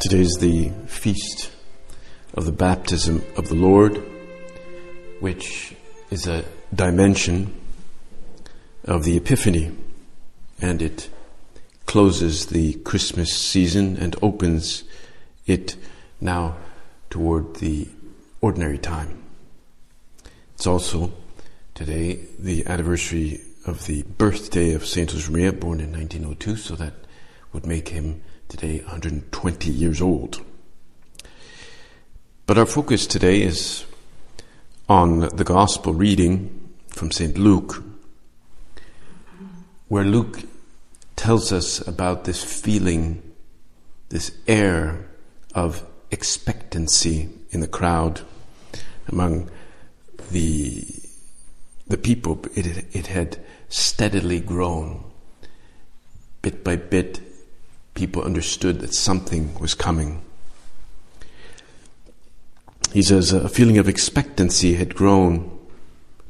Today is the feast of the baptism of the Lord, which is a dimension of the Epiphany, and it closes the Christmas season and opens it now toward the ordinary time. It's also today the anniversary of the birthday of Saint Josemaria, born in 1902, so that would make him today 120 years old. But our focus today is on the Gospel reading from St. Luke, where Luke tells us about this feeling, this air of expectancy in the crowd among the the people. It, it had steadily grown. Bit by bit, people understood that something was coming. He says a feeling of expectancy had grown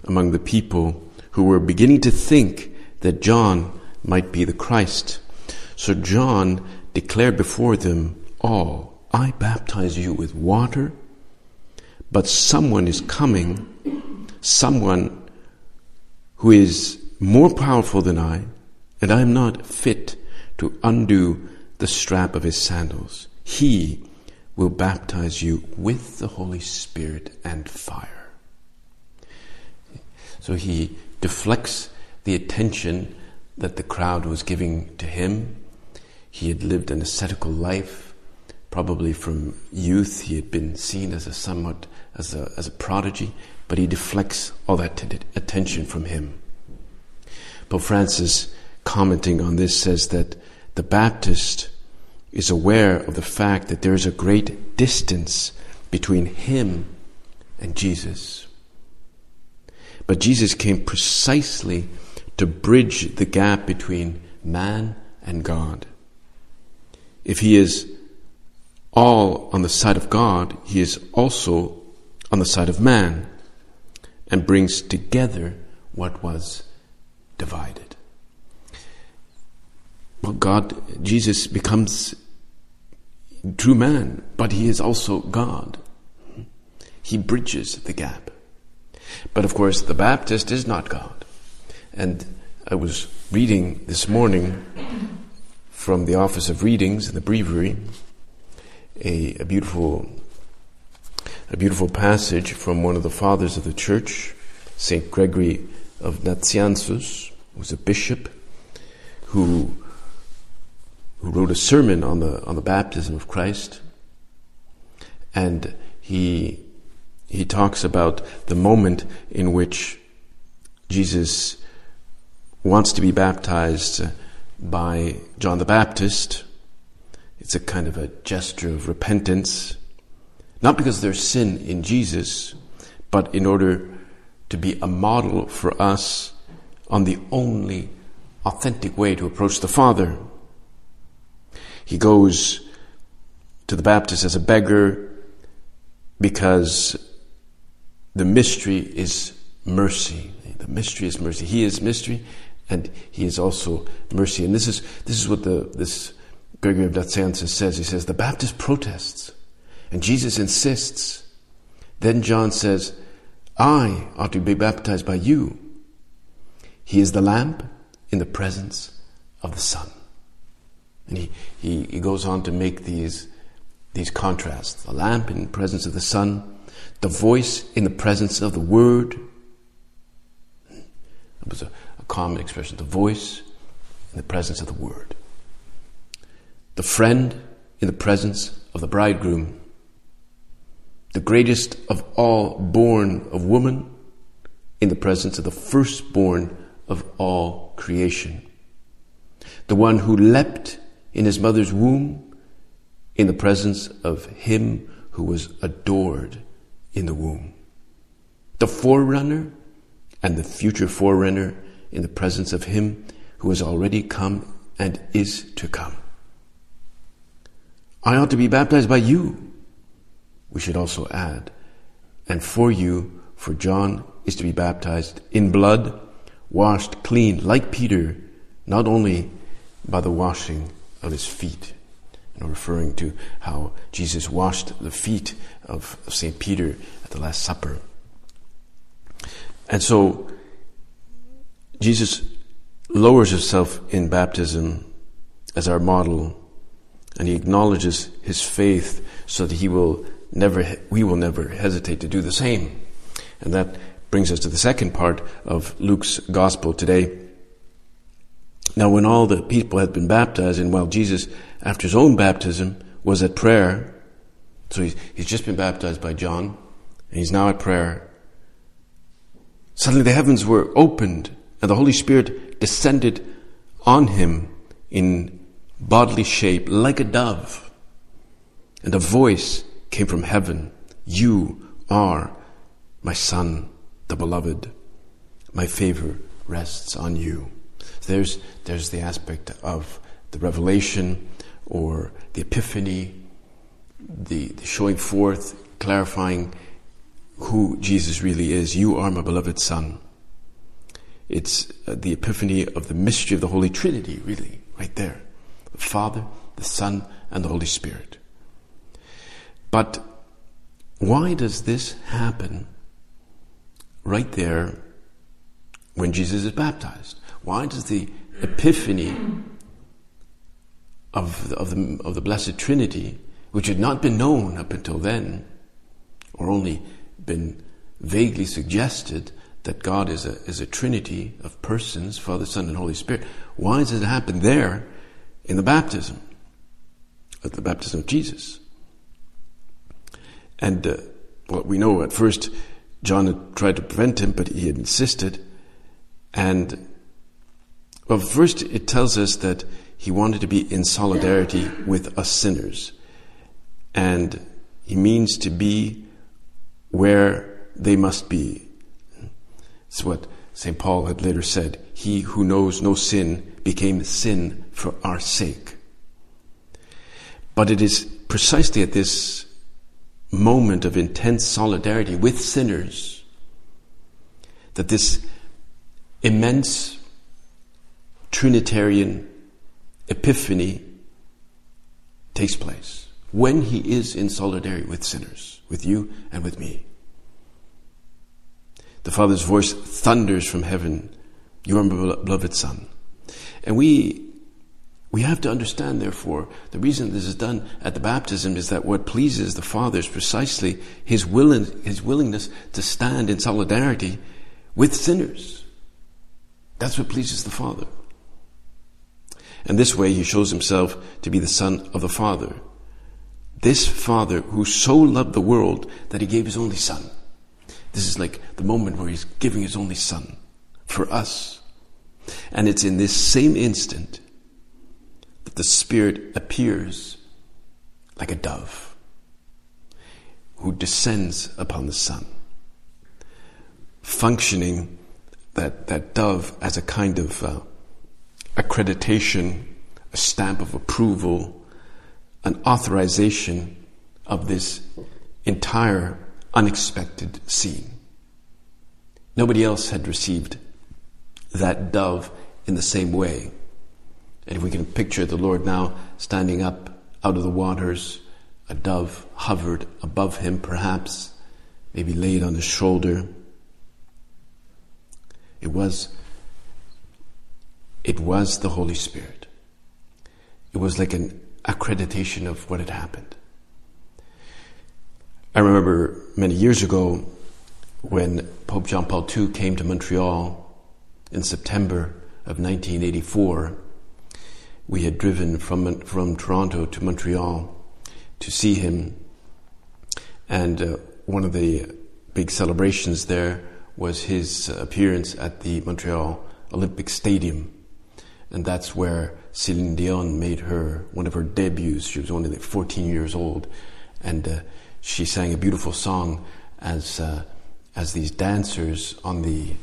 among the people who were beginning to think that John might be the Christ. So John declared before them all, I baptize you with water, but someone is coming, someone who is more powerful than I, and I am not fit to undo the strap of his sandals. He will baptize you with the Holy Spirit and fire. So he deflects the attention that the crowd was giving to him. He had lived an ascetical life. Probably from youth, he had been seen as a somewhat as a, as a prodigy, but he deflects all that t- attention from him. Pope Francis, commenting on this, says that the Baptist is aware of the fact that there is a great distance between him and Jesus. But Jesus came precisely to bridge the gap between man and God. If he is all on the side of God, he is also on the side of man and brings together what was divided God, Jesus becomes true man, but he is also God. He bridges the gap. But of course, the Baptist is not God. And I was reading this morning from the Office of Readings in the Breviary a, a beautiful a beautiful passage from one of the fathers of the church, Saint Gregory of Nazianzus, who was a bishop who who wrote a sermon on the on the baptism of Christ, and he he talks about the moment in which Jesus wants to be baptized by John the Baptist. It's a kind of a gesture of repentance, not because there's sin in Jesus, but in order to be a model for us on the only authentic way to approach the Father. He goes to the Baptist as a beggar because the mystery is mercy. The mystery is mercy. He is mystery and he is also mercy. And this is, this is what the, this Gregory of Nazianzus says. He says, the Baptist protests and Jesus insists. Then John says, I ought to be baptized by you. He is the lamp in the presence of the sun. And he, he, he goes on to make these, these contrasts. The lamp in the presence of the sun, the voice in the presence of the word. It was a, a common expression the voice in the presence of the word, the friend in the presence of the bridegroom, the greatest of all born of woman in the presence of the firstborn of all creation, the one who leapt in his mother's womb in the presence of him who was adored in the womb. The forerunner and the future forerunner in the presence of him who has already come and is to come. I ought to be baptized by you. We should also add, and for you, for John is to be baptized in blood, washed clean like Peter, not only by the washing of his feet. You know, referring to how Jesus washed the feet of, of St. Peter at the Last Supper. And so, Jesus lowers himself in baptism as our model, and he acknowledges his faith so that he will never, we will never hesitate to do the same. And that brings us to the second part of Luke's gospel today. Now, when all the people had been baptized, and while Jesus, after his own baptism, was at prayer, so he's, he's just been baptized by John, and he's now at prayer, suddenly the heavens were opened, and the Holy Spirit descended on him in bodily shape like a dove. And a voice came from heaven You are my Son, the Beloved. My favor rests on you. There's, there's the aspect of the revelation or the epiphany, the, the showing forth, clarifying who Jesus really is. You are my beloved Son. It's uh, the epiphany of the mystery of the Holy Trinity, really, right there. The Father, the Son, and the Holy Spirit. But why does this happen right there when Jesus is baptized? Why does the epiphany of the, of the, of the Blessed Trinity, which had not been known up until then, or only been vaguely suggested that God is a, is a trinity of persons, Father, Son, and Holy Spirit, why does it happen there in the baptism, at the baptism of Jesus? And uh, well, we know at first John had tried to prevent him, but he had insisted. And well, first it tells us that he wanted to be in solidarity with us sinners. And he means to be where they must be. It's what St. Paul had later said. He who knows no sin became sin for our sake. But it is precisely at this moment of intense solidarity with sinners that this immense Trinitarian epiphany takes place. When he is in solidarity with sinners, with you and with me. The Father's voice thunders from heaven, You are my beloved Son. And we we have to understand, therefore, the reason this is done at the baptism is that what pleases the Father is precisely his, willing, his willingness to stand in solidarity with sinners. That's what pleases the Father. And this way he shows himself to be the Son of the Father. This Father who so loved the world that he gave his only Son. This is like the moment where he's giving his only Son for us. And it's in this same instant that the Spirit appears like a dove who descends upon the Son, functioning that, that dove as a kind of uh, accreditation, a stamp of approval, an authorization of this entire unexpected scene. Nobody else had received that dove in the same way. And if we can picture the Lord now standing up out of the waters, a dove hovered above him, perhaps, maybe laid on his shoulder. It was, it was the Holy Spirit. It was like an accreditation of what had happened. I remember many years ago when Pope John Paul II came to Montreal in September of 1984 we had driven from, from Toronto to Montreal to see him. And uh, one of the big celebrations there was his appearance at the Montreal Olympic Stadium. And that's where Celine Dion made her, one of her debuts. She was only like 14 years old. And uh, she sang a beautiful song as uh, as these dancers on the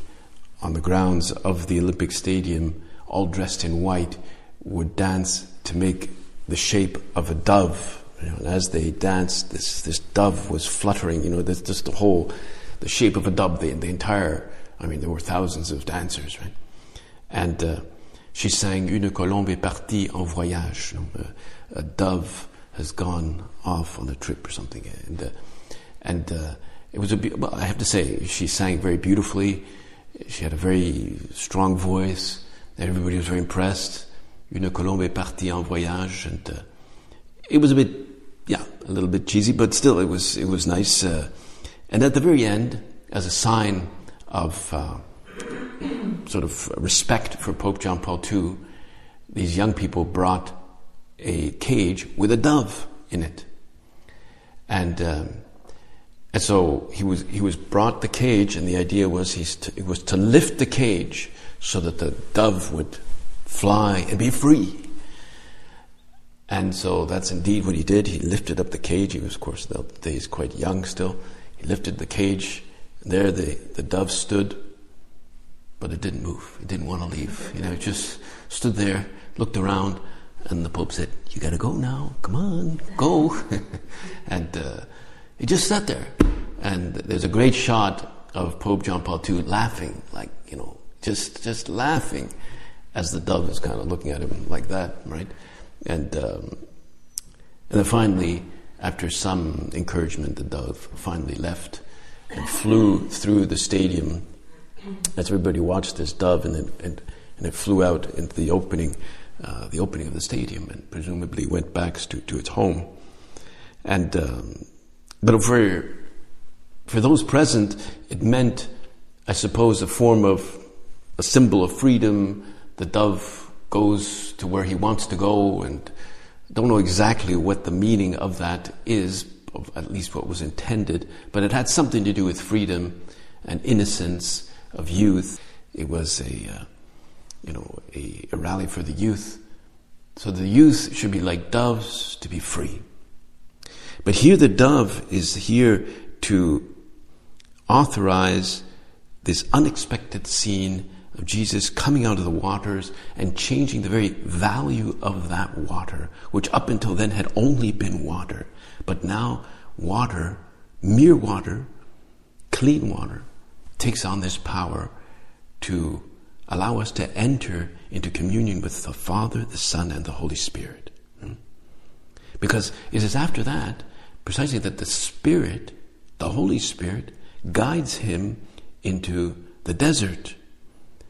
on the grounds of the Olympic Stadium, all dressed in white, would dance to make the shape of a dove. You know, and as they danced, this this dove was fluttering. You know, this just the whole the shape of a dove. The, the entire. I mean, there were thousands of dancers, right? And uh, she sang "Une colombe est partie en voyage." A, a dove has gone off on a trip or something, and uh, and uh, it was a. Bit, well, I have to say, she sang very beautifully. She had a very strong voice. Everybody was very impressed. Une colombe est partie en voyage, and uh, it was a bit, yeah, a little bit cheesy, but still, it was it was nice. Uh, and at the very end, as a sign of uh, sort of respect for Pope John Paul II, these young people brought a cage with a dove in it. And, um, and so he was, he was brought the cage, and the idea was he's to, it was to lift the cage so that the dove would fly and be free. And so that's indeed what he did. He lifted up the cage. He was, of course, the days quite young still. He lifted the cage. There the, the dove stood, but it didn't move. It didn't want to leave. You know, it just stood there, looked around, and the Pope said, You gotta go now. Come on, go. and uh, he just sat there. And there's a great shot of Pope John Paul II laughing, like, you know, just, just laughing as the dove is kind of looking at him like that, right? And, um, and then finally, after some encouragement, the dove finally left and flew through the stadium as everybody watched this dove and it, and, and it flew out into the opening uh, the opening of the stadium and presumably went back to, to its home. And um, but for for those present, it meant, I suppose, a form of a symbol of freedom. The dove goes to where he wants to go, and don't know exactly what the meaning of that is, of at least what was intended, but it had something to do with freedom and innocence of youth. It was a uh, you know, a, a rally for the youth. So the youth should be like doves to be free. But here the dove is here to authorize this unexpected scene of Jesus coming out of the waters and changing the very value of that water, which up until then had only been water. But now water, mere water, clean water, takes on this power to allow us to enter into communion with the Father, the Son, and the Holy Spirit. Hmm? Because it is after that, precisely, that the Spirit, the Holy Spirit, guides him into the desert,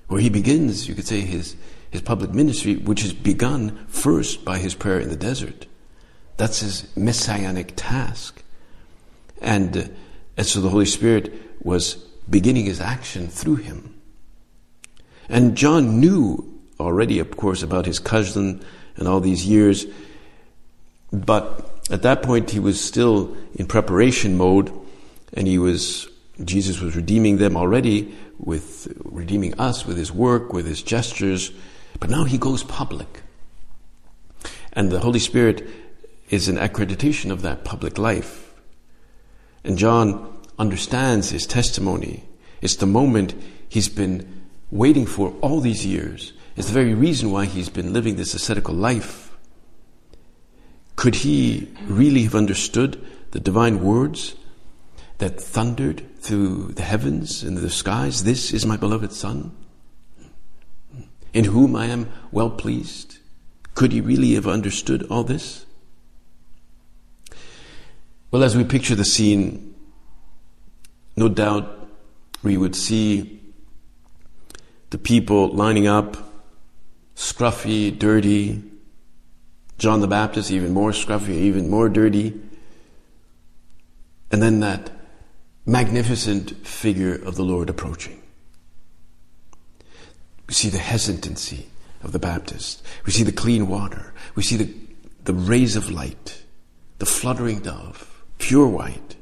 where he begins, you could say, his, his public ministry, which is begun first by his prayer in the desert. That's his messianic task. And, uh, and so the Holy Spirit was beginning his action through him. And John knew already, of course, about his cousin and all these years, but at that point he was still in preparation mode, and he was Jesus was redeeming them already with redeeming us with his work, with his gestures, but now he goes public. And the Holy Spirit is an accreditation of that public life. And John understands his testimony. It's the moment he's been waiting for all these years It's the very reason why he's been living this ascetical life. Could he really have understood the divine words that thundered through the heavens and the skies? This is my beloved Son, in whom I am well pleased. Could he really have understood all this? Well, as we picture the scene, no doubt we would see the people lining up, scruffy, dirty. John the Baptist, even more scruffy, even more dirty. And then that magnificent figure of the Lord approaching. We see the hesitancy of the Baptist. We see the clean water. We see the, the rays of light, the fluttering dove, pure white.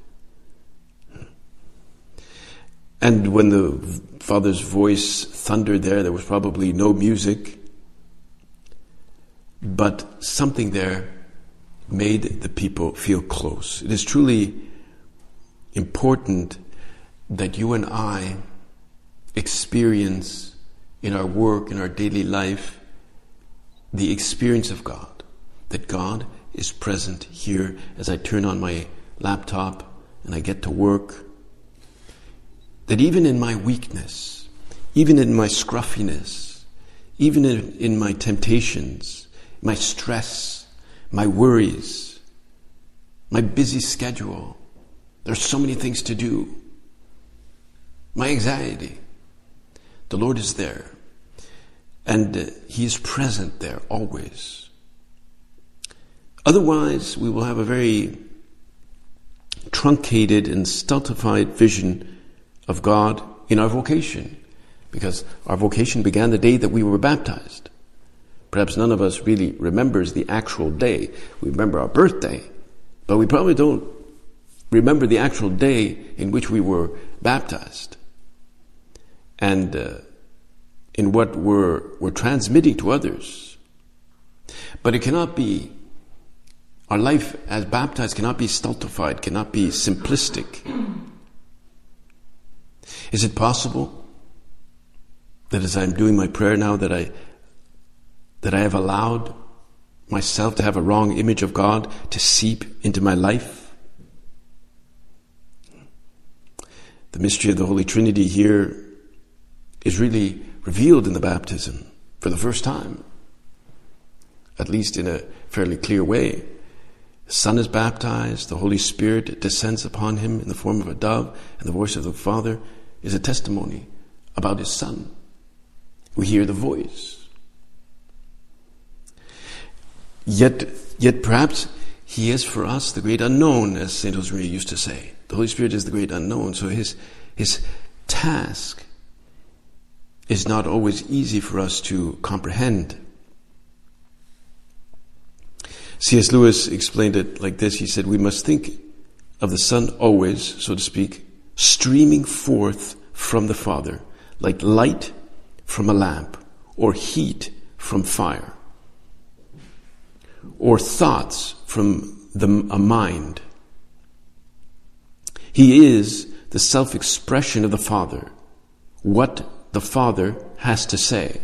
And when the Father's voice thundered there, there was probably no music, but something there made the people feel close. It is truly important that you and I experience in our work, in our daily life, the experience of God. That God is present here as I turn on my laptop and I get to work. That even in my weakness, even in my scruffiness, even in, in my temptations, my stress, my worries, my busy schedule, there's so many things to do. My anxiety. The Lord is there. And uh, He is present there always. Otherwise, we will have a very truncated and stultified vision of God in our vocation, because our vocation began the day that we were baptized. Perhaps none of us really remembers the actual day. We remember our birthday, but we probably don't remember the actual day in which we were baptized. And uh, in what we're, we're transmitting to others. But it cannot be, our life as baptized cannot be stultified, cannot be simplistic. Is it possible that as I'm doing my prayer now that I, that I have allowed myself to have a wrong image of God to seep into my life? The mystery of the Holy Trinity here is really revealed in the baptism for the first time, at least in a fairly clear way. The Son is baptized, the Holy Spirit descends upon him in the form of a dove, and the voice of the Father is a testimony about his Son. We hear the voice. Yet, yet perhaps he is for us the great unknown, as St. Josemaria used to say. The Holy Spirit is the great unknown, so his, his task is not always easy for us to comprehend. C.S. Lewis explained it like this. He said, We must think of the Son always, so to speak, streaming forth from the Father, like light from a lamp, or heat from fire, or thoughts from the, a mind. He is the self expression of the Father. What the Father has to say.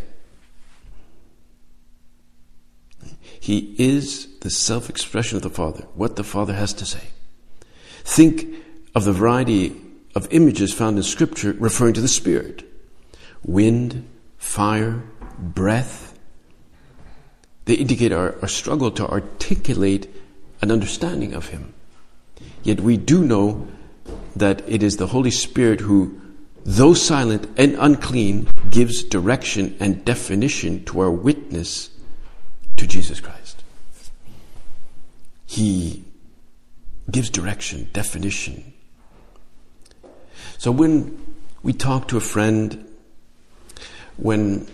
He is the self expression of the Father, what the Father has to say. Think of the variety of images found in Scripture referring to the Spirit wind, fire, breath. They indicate our, our struggle to articulate an understanding of Him. Yet we do know that it is the Holy Spirit who though silent and unclean, gives direction and definition to our witness to Jesus Christ. He gives direction, definition. So when we talk to a friend, when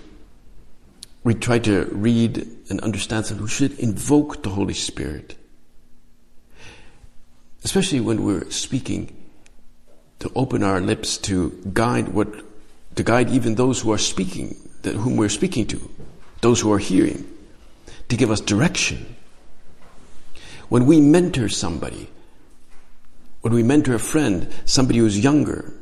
we try to read and understand something, we should invoke the Holy Spirit. Especially when we're speaking to open our lips to guide what, to guide even those who are speaking, that, whom we're speaking to, those who are hearing, to give us direction. When we mentor somebody, when we mentor a friend, somebody who's younger,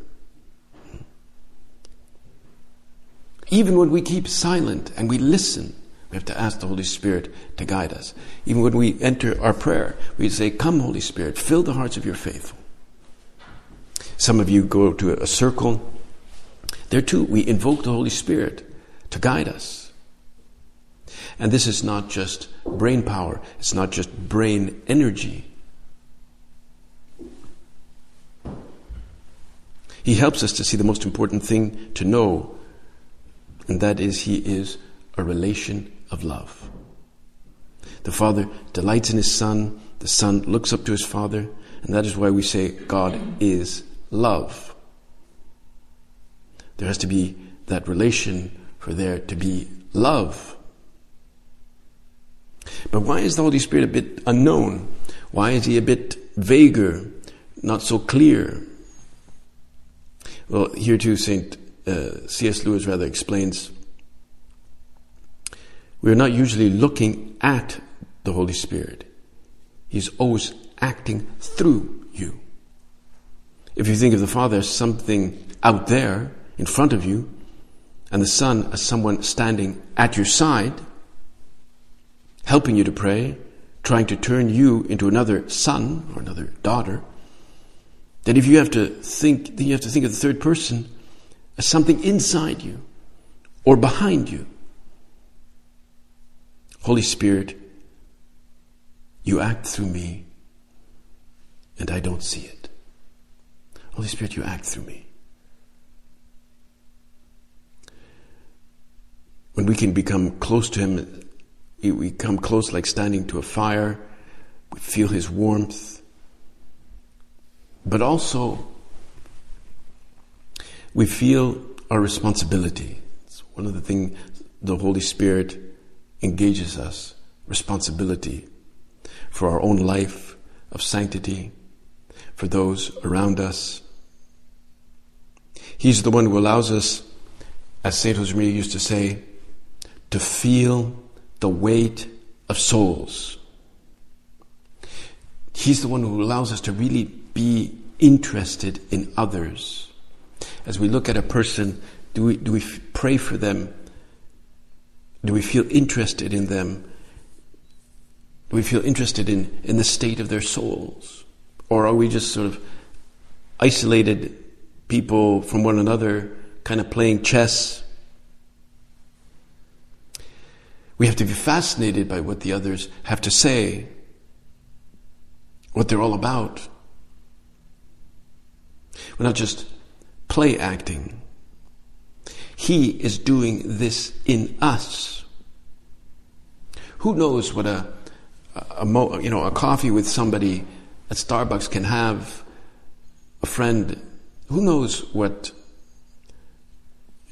even when we keep silent and we listen, we have to ask the Holy Spirit to guide us. Even when we enter our prayer, we say, Come, Holy Spirit, fill the hearts of your faithful. Some of you go to a circle. There too, we invoke the Holy Spirit to guide us. And this is not just brain power, it's not just brain energy. He helps us to see the most important thing to know, and that is He is a relation of love. The Father delights in His Son, the Son looks up to His Father, and that is why we say God is love. There has to be that relation for there to be love. But why is the Holy Spirit a bit unknown? Why is he a bit vaguer, not so clear? Well, here too, St. Uh, C.S. Lewis rather explains we are not usually looking at the Holy Spirit. He's always acting through you. if you think of the Father as something out there in front of you, and the Son as someone standing at your side, helping you to pray, trying to turn you into another son or another daughter, then if you have to think, then you have to think of the third person as something inside you or behind you. Holy Spirit, you act through me and I don't see it. Holy Spirit, you act through me. When we can become close to Him, we come close like standing to a fire. We feel His warmth. But also, we feel our responsibility. It's one of the things the Holy Spirit engages us responsibility for our own life of sanctity, for those around us. He's the one who allows us, as St. Josemaria used to say, to feel the weight of souls. He's the one who allows us to really be interested in others. As we look at a person, do we, do we pray for them? Do we feel interested in them? Do we feel interested in, in the state of their souls? Or are we just sort of isolated people from one another, kind of playing chess? We have to be fascinated by what the others have to say, what they're all about. We're not just play acting. He is doing this in us. Who knows what a, a, a, you know a coffee with somebody at Starbucks can have a friend. Who knows what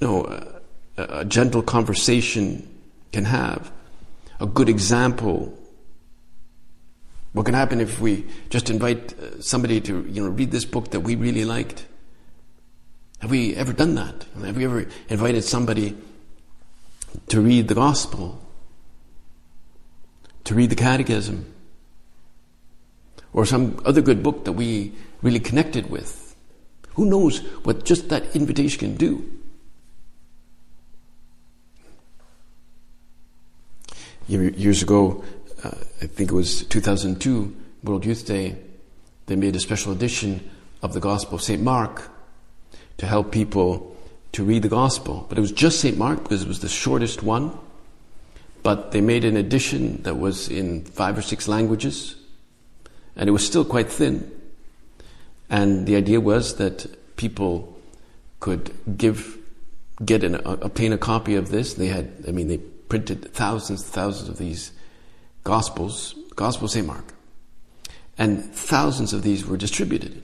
you know a, a gentle conversation can have. A good example. What can happen if we just invite uh, somebody to you know read this book that we really liked? Have we ever done that? Have we ever invited somebody to read the gospel? To read the catechism? Or some other good book that we really connected with? Who knows what just that invitation can do? Years ago, uh, I think it was 2002, World Youth Day, they made a special edition of the Gospel of St. Mark to help people to read the gospel. But it was just St. Mark because it was the shortest one. But they made an edition that was in five or six languages, and it was still quite thin. And the idea was that people could give, get an, obtain a copy of this. They had, I mean, they printed thousands, and thousands of these gospels, Gospel St. Mark. And thousands of these were distributed.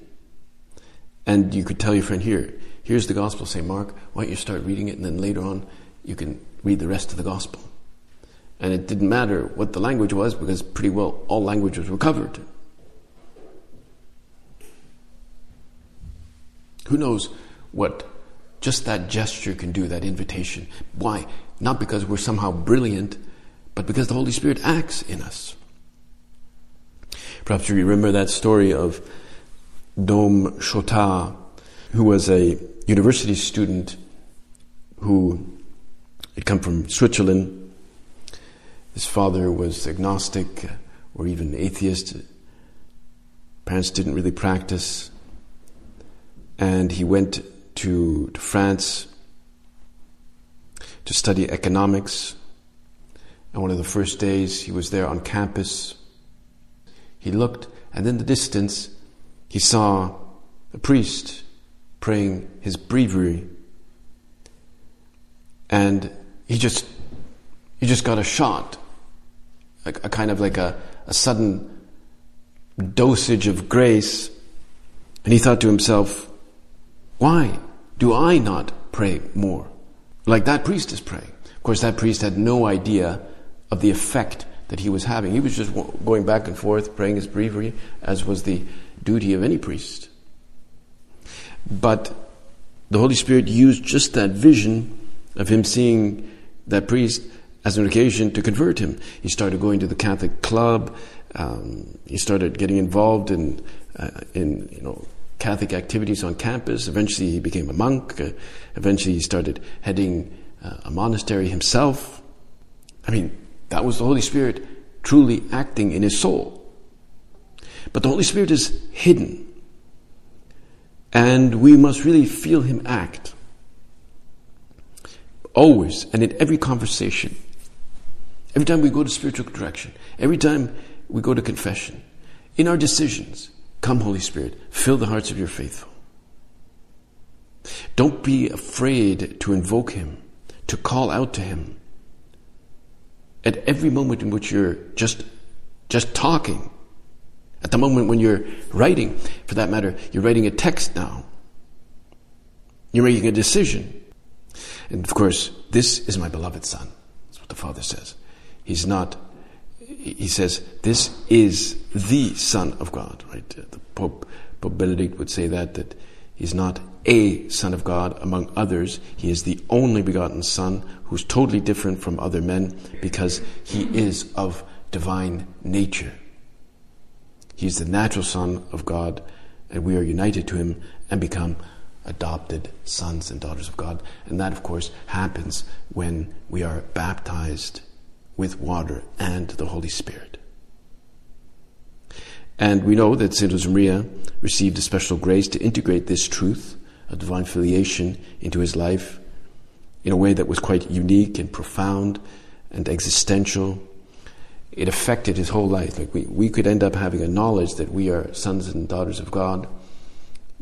And you could tell your friend here, here's the Gospel St. Mark, why don't you start reading it and then later on you can read the rest of the Gospel. And it didn't matter what the language was because pretty well all languages were covered. Who knows what just that gesture can do, that invitation? Why? Not because we're somehow brilliant, but because the Holy Spirit acts in us. Perhaps you remember that story of Dom Chota, who was a university student who had come from Switzerland. His father was agnostic or even atheist. Parents didn't really practice. And he went to, to France to study economics. And one of the first days he was there on campus, he looked, and in the distance, he saw a priest praying his breviary. And he just, he just got a shot, a, a kind of like a, a sudden dosage of grace. And he thought to himself, why do I not pray more? Like that priest is praying. Of course, that priest had no idea of the effect that he was having. He was just going back and forth, praying his breviary, as was the duty of any priest. But the Holy Spirit used just that vision of him seeing that priest as an occasion to convert him. He started going to the Catholic club. Um, he started getting involved in, uh, in you know, Catholic activities on campus. Eventually, he became a monk. Uh, eventually, he started heading uh, a monastery himself. I mean, that was the Holy Spirit truly acting in his soul. But the Holy Spirit is hidden. And we must really feel him act. Always and in every conversation. Every time we go to spiritual direction. Every time we go to confession. In our decisions. Come, Holy Spirit, fill the hearts of your faithful. Don't be afraid to invoke him, to call out to him. At every moment in which you're just, just talking, at the moment when you're writing, for that matter, you're writing a text now. You're making a decision. And of course, this is my beloved son. That's what the Father says. He's not, he says, this is the Son of God, right? Uh, the Pope, Pope Benedict would say that, that he's not a Son of God among others. He is the only begotten Son who's totally different from other men because he is of divine nature. He's the natural Son of God, and we are united to Him and become adopted sons and daughters of God. And that, of course, happens when we are baptized with water and the Holy Spirit. And we know that St. Josemaria received a special grace to integrate this truth of divine filiation into his life in a way that was quite unique and profound and existential it affected his whole life. Like we, we could end up having a knowledge that we are sons and daughters of God,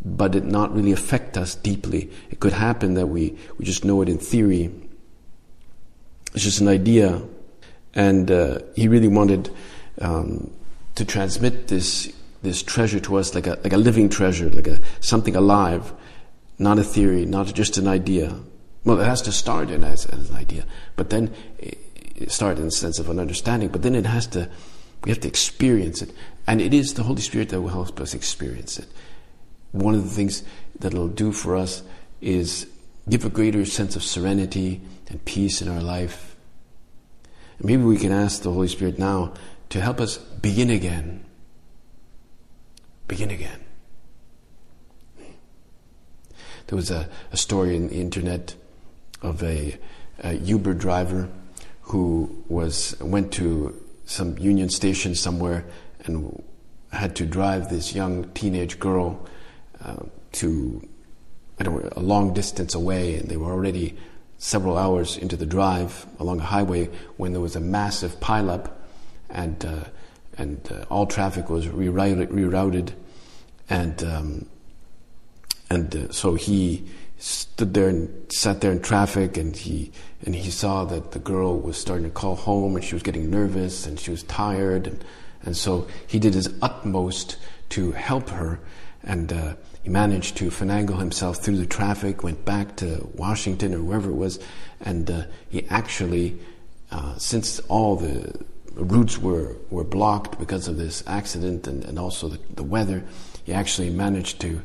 but it not really affect us deeply. It could happen that we, we just know it in theory. It's just an idea. And uh, he really wanted um, to transmit this this treasure to us like a like a living treasure, like a something alive, not a theory, not just an idea. Well, it has to start in as, as an idea, but then start in the sense of an understanding, but then it has to, we have to experience it. And it is the Holy Spirit that will help us experience it. One of the things that it'll do for us is give a greater sense of serenity and peace in our life. Maybe we can ask the Holy Spirit now to help us begin again. Begin again. There was a, a story in the internet of a, a Uber driver who was went to some Union Station somewhere and had to drive this young teenage girl uh, to I don't know, a long distance away, and they were already several hours into the drive along a highway when there was a massive pileup, and uh, and uh, all traffic was rerouted, rerouted and um, and uh, so he stood there and sat there in traffic and he and he saw that the girl was starting to call home and she was getting nervous and she was tired and and so he did his utmost to help her and uh, he managed to finagle himself through the traffic went back to Washington or wherever it was and uh, he actually uh, since all the routes were were blocked because of this accident and, and also the, the weather he actually managed to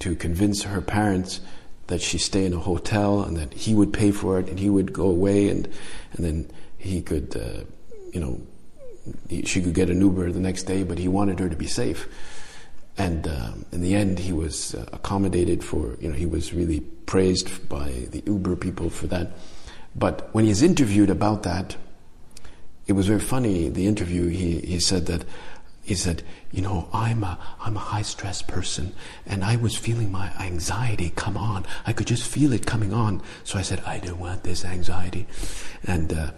to convince her parents that she stay in a hotel and that he would pay for it and he would go away and and then he could uh, you know she could get an Uber the next day but he wanted her to be safe and um, in the end he was uh, accommodated for you know he was really praised by the Uber people for that but when he's interviewed about that it was very funny the interview he he said that he said, you know, I'm a, I'm a high stress person and I was feeling my anxiety come on. I could just feel it coming on. So I said, I don't want this anxiety. And, uh,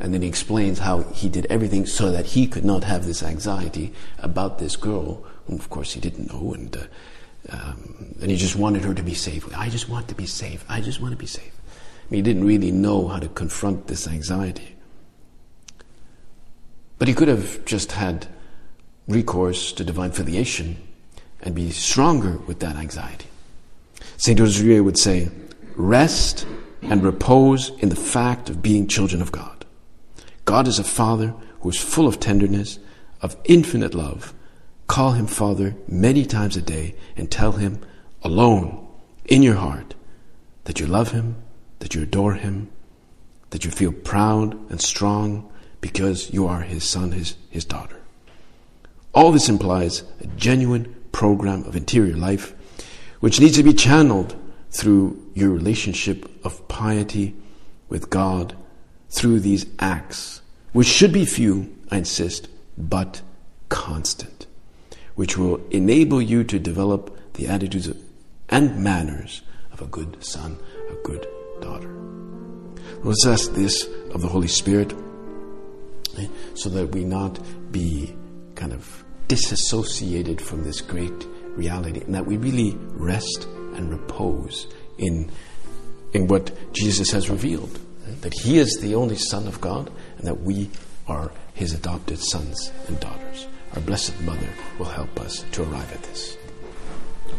and then he explains how he did everything so that he could not have this anxiety about this girl, of course he didn't know. And, uh, um, and he just wanted her to be safe. I just want to be safe. I just want to be safe. I mean, he didn't really know how to confront this anxiety. But he could have just had recourse to divine filiation and be stronger with that anxiety. St. Josemaria would say, rest and repose in the fact of being children of God. God is a Father who is full of tenderness, of infinite love. Call him Father many times a day and tell him alone in your heart that you love him, that you adore him, that you feel proud and strong because you are his son, his, his daughter. All this implies a genuine program of interior life, which needs to be channeled through your relationship of piety with God through these acts, which should be few, I insist, but constant, which will enable you to develop the attitudes and manners of a good son, a good daughter. Let's ask this of the Holy Spirit eh, so that we not be kind of disassociated from this great reality and that we really rest and repose in, in what Jesus has revealed eh, that He is the only Son of God and that we are His adopted sons and daughters. Our Blessed Mother will help us to arrive at this.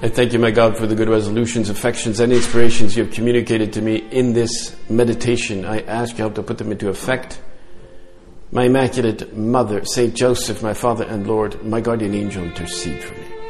I thank you, my God, for the good resolutions, affections, and inspirations you have communicated to me in this meditation. I ask you help to put them into effect. My Immaculate Mother, Saint Joseph, my Father and Lord, my guardian angel, intercede for me.